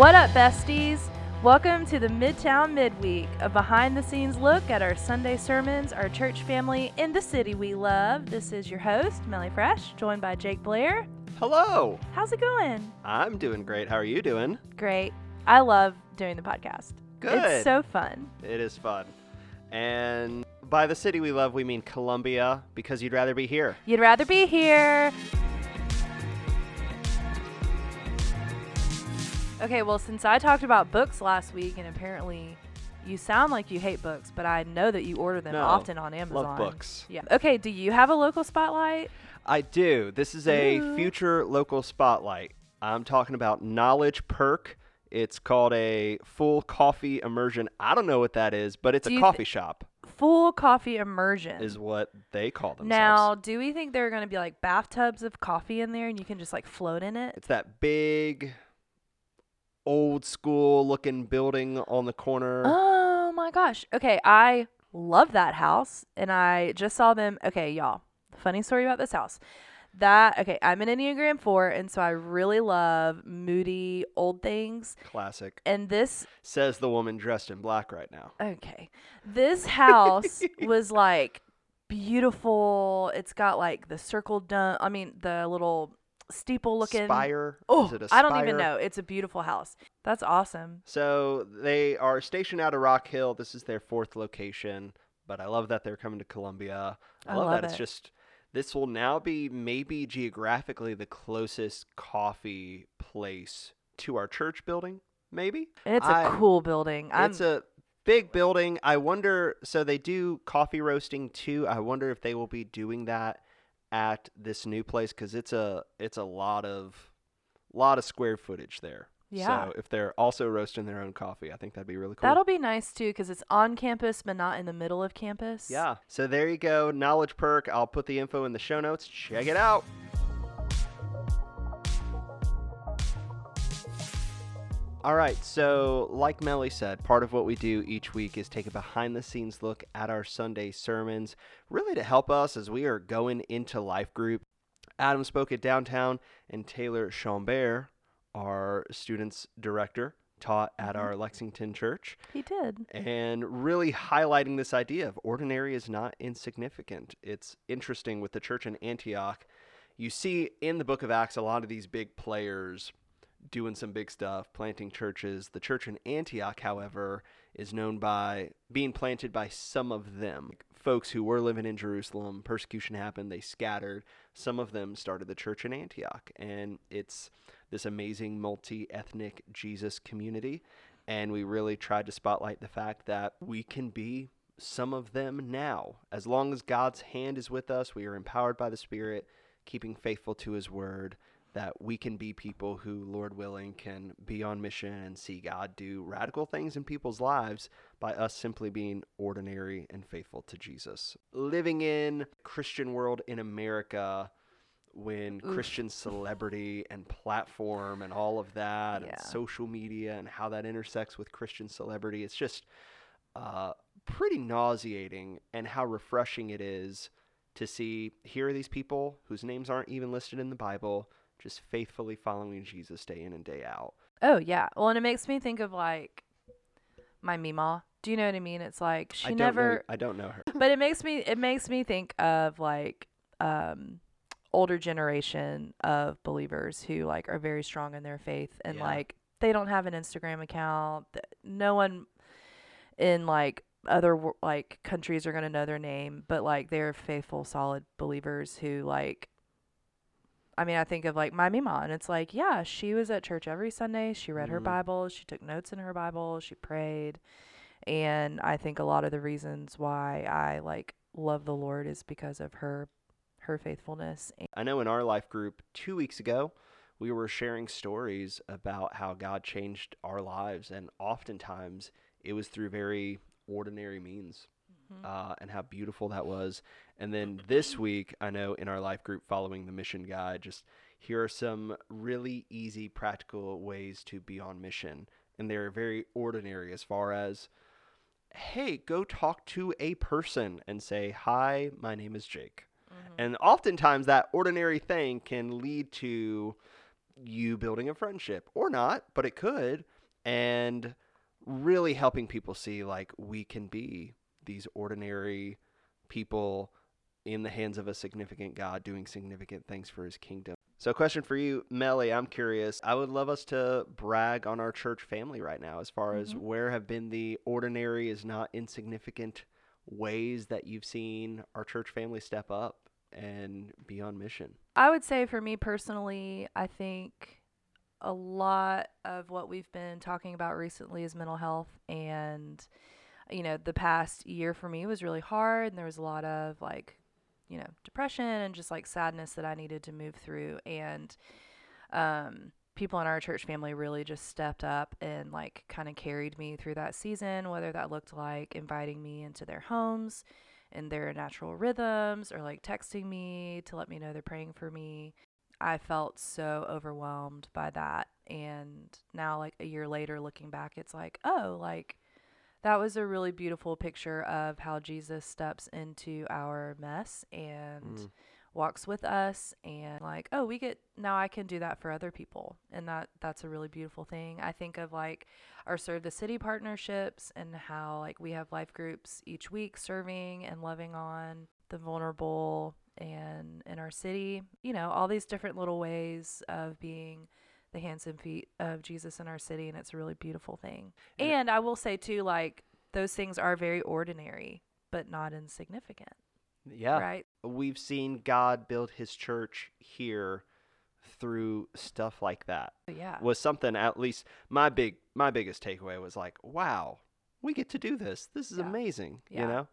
What up, besties? Welcome to the Midtown Midweek, a behind the scenes look at our Sunday sermons, our church family, in the city we love. This is your host, Melly Fresh, joined by Jake Blair. Hello. How's it going? I'm doing great. How are you doing? Great. I love doing the podcast. Good. It's so fun. It is fun. And by the city we love, we mean Columbia because you'd rather be here. You'd rather be here. Okay, well, since I talked about books last week, and apparently you sound like you hate books, but I know that you order them No, often on Amazon. Love books. Yeah. Okay, do you have a local spotlight? I do. This is a Ooh. future local spotlight. I'm talking about Knowledge Perk. It's called a full coffee immersion. I don't know what that is, but it's Do a you coffee shop, Full coffee immersion. is what they call themselves. now, do we think there are going to be like bathtubs of coffee in there and you can just like float in it? it's that big, old school looking building on the corner. Oh my gosh. Okay, I love that house and I just saw them. Okay, y'all. Funny story about this house. That okay, I'm an Enneagram 4 and so I really love moody old things. Classic. And this Says the woman dressed in black right now. okay. This house was like beautiful. It's got like the circle dome, I mean the little steeple looking Spire. Oh, it I don't even know. It's a beautiful house. That's awesome. So they are stationed out of Rock Hill. This is their fourth location, but I love that they're coming to Columbia. I, I love, that it's just this will now be maybe geographically the closest coffee place to our church building, maybe. And it's a I- cool building. I'm It's a big building. I wonder so they do coffee roasting too. I wonder if they will be doing that at this new place cuz it's a it's a lot of lot of square footage there. Yeah. So if they're also roasting their own coffee, I think that'd be really cool. That'll be nice too because it's on campus but not in the middle of campus. yeah. So there you go. Knowledge perk. I'll put the info in the show notes. Check it out. All right, so like Melly said, part of what we do each week is take a behind the scenes look at our Sunday sermons, really to help us as we are going into life group. Adam spoke at downtown, and Taylor Chambert, our students director, taught at Mhm. our Lexington church He did. and really highlighting this idea of ordinary is not insignificant. It's interesting with the church in Antioch. You see in the book of Acts a lot of these big players doing some big stuff, planting churches. The church in Antioch, however, is known by being planted by some of them. Folks who were living in Jerusalem, persecution happened, they scattered. Some of them started the church in Antioch, and it's this amazing multi ethnic Jesus community and we really tried to spotlight the fact that we can be some of them now. As long as God's hand is with us, we are empowered by the Spirit, keeping faithful to His word, that we can be people who, Lord willing, can be on mission and see God do radical things in people's lives by us simply being ordinary and faithful to Jesus. Living in Christian world in America when Oof. Christian celebrity and platform and all of that Yeah. and social media and how that intersects with Christian celebrity, it's just uh, pretty nauseating and how refreshing it is to see here are these people whose names aren't even listed in the Bible, just faithfully following Jesus day in and day out. Oh yeah. Well, and it makes me think of like my Mima. Do you know what I mean? It's like she I never. know, I don't know her. but it makes me it makes me think of like um older generation of believers who like are very strong in their faith and Yeah. like they don't have an Instagram account. No one in like other like countries are going to know their name, but like they're faithful solid believers who like I mean, I think of like my Mima, and it's like, yeah, she was at church every Sunday. She read her Mhm. Bible. She took notes in her Bible. She prayed. And I think a lot of the reasons why I like love the Lord is because of her her faithfulness. And I know in our life group two weeks ago, we were sharing stories about how God changed our lives, and oftentimes it was through very ordinary means, uh, and how beautiful that was. And then this week, I know in our life group following the mission guide, just here are some really easy, practical ways to be on mission. And they're very ordinary as far as, hey, go talk to a person and say, hi, my name is Jake. And oftentimes that ordinary thing can lead to you building a friendship or not, but it could. And really helping people see like we can be these ordinary people in the hands of a significant God doing significant things for his kingdom. So, question for you, Melly. I'm curious. I would love us to brag on our church family right now as far as Mhm. where have been the ordinary is not insignificant ways that you've seen our church family step up and be on mission. I would say for me personally, I think a lot of what we've been talking about recently is mental health and you know, the past year for me was really hard and there was a lot of like, you know, depression and just like sadness that I needed to move through and um people in our church family really just stepped up and like kind of carried me through that season, whether that looked like inviting me into their homes and their natural rhythms or like texting me to let me know they're praying for me. I felt so overwhelmed by that. And now, like a year later, looking back, it's like, oh, like that was a really beautiful picture of how Jesus steps into our mess and Mm. walks with us and like oh we get now I can do that for other people and that that's a really beautiful thing. I think of like our serve the city partnerships and how like we have life groups each week serving and loving on the vulnerable and in our city, you know, all these different little ways of being the hands and feet of Jesus in our city and it's a really beautiful thing. And And I will say too like those things are very ordinary but not insignificant, Yeah. right? We've seen God build his church here through stuff like that. Oh, yeah. Was something at least my big my biggest takeaway was like, wow, we get to do this. This is Yeah. amazing, you know?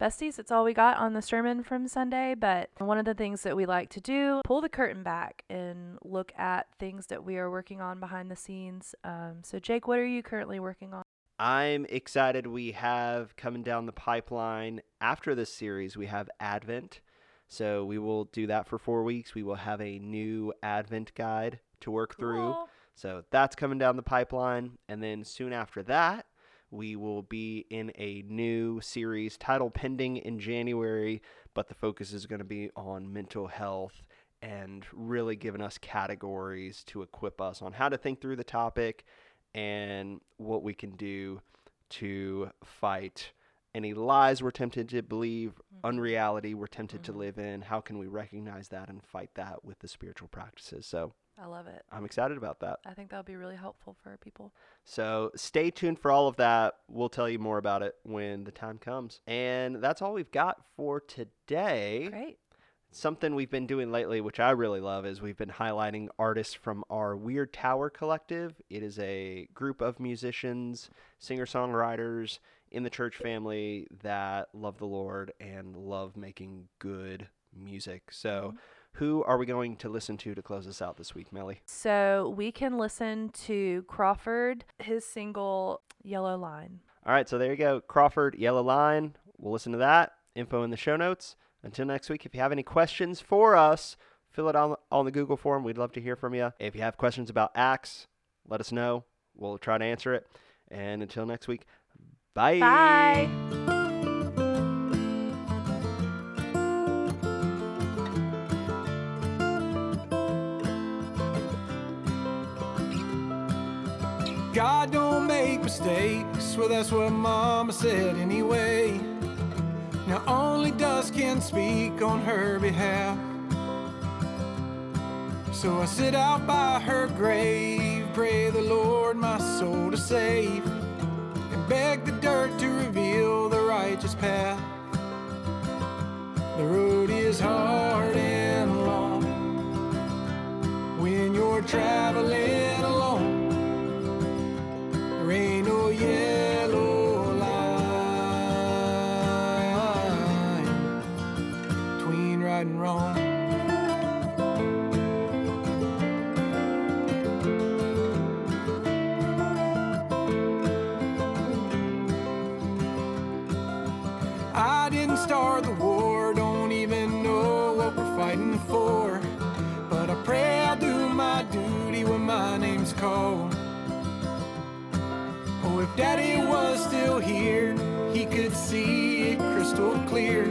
Besties, it's all we got on the sermon from Sunday, but one of the things that we like to do, pull the curtain back and look at things that we are working on behind the scenes. Um, so Jake, what are you currently working on? I'm excited we have coming down the pipeline after this series we have Advent. So we will do that for 4 weeks. We will have a new Advent guide to work through. So that's coming down the pipeline. And then soon after that, we will be in a new series, title pending in January, but the focus is going to be on mental health and really giving us categories to equip us on how to think through the topic and what we can do to fight any lies we're tempted to believe, Mhm. unreality we're tempted to Mhm. live in. How can we recognize that and fight that with the spiritual practices? So I love it. I'm excited about that. I think that'll be really helpful for people. So stay tuned for all of that. We'll tell you more about it when the time comes. And that's all we've got for today. Great. Something we've been doing lately, which I really love, is we've been highlighting artists from our Weird Tower collective. It is a group of musicians, singer songwriters in the church family that love the Lord and love making good music. So, mm-hmm. Who are we going to listen to to close us out this week, Melly? So we can listen to Crawford, his single Yellow Line. All right, so there you go. Crawford, Yellow Line. We'll listen to that. Info in the show notes. Until next week, if you have any questions for us, fill it on, on the Google form. We'd love to hear from you. If you have questions about Acts, let us know. We'll try to answer it. And until next week, bye. Bye. Mistakes. Well, that's what Mama said anyway. Now only dust can speak on her behalf. So I sit out by her grave, pray the Lord my soul to save, and beg the dirt to reveal the righteous path. The road is hard and long when you're traveling didn't start the war, don't even know what we're fighting for. But I pray I'll do my duty when my name's called. Oh, if Daddy was still here, he could see it crystal clear.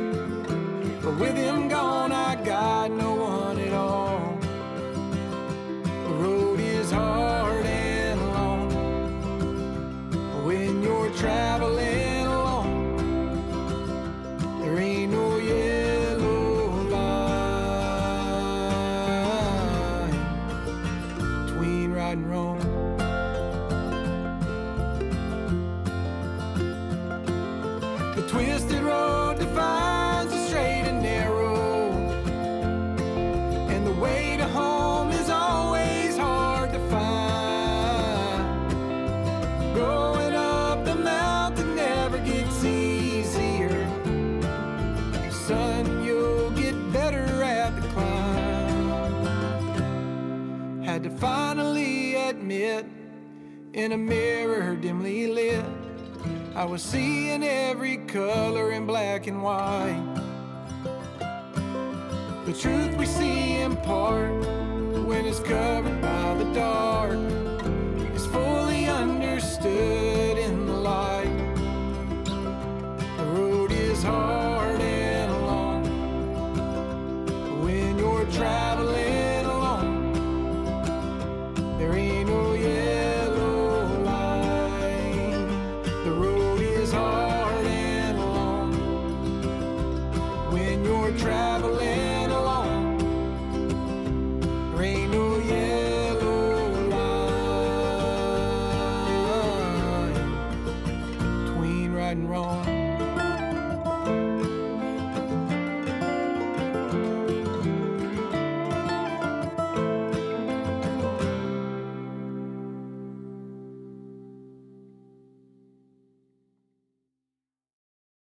But with him gone, I got no finally admit, in a mirror dimly lit, I was seeing every color in black and white. The truth we see in part when it's covered by the dark is fully understood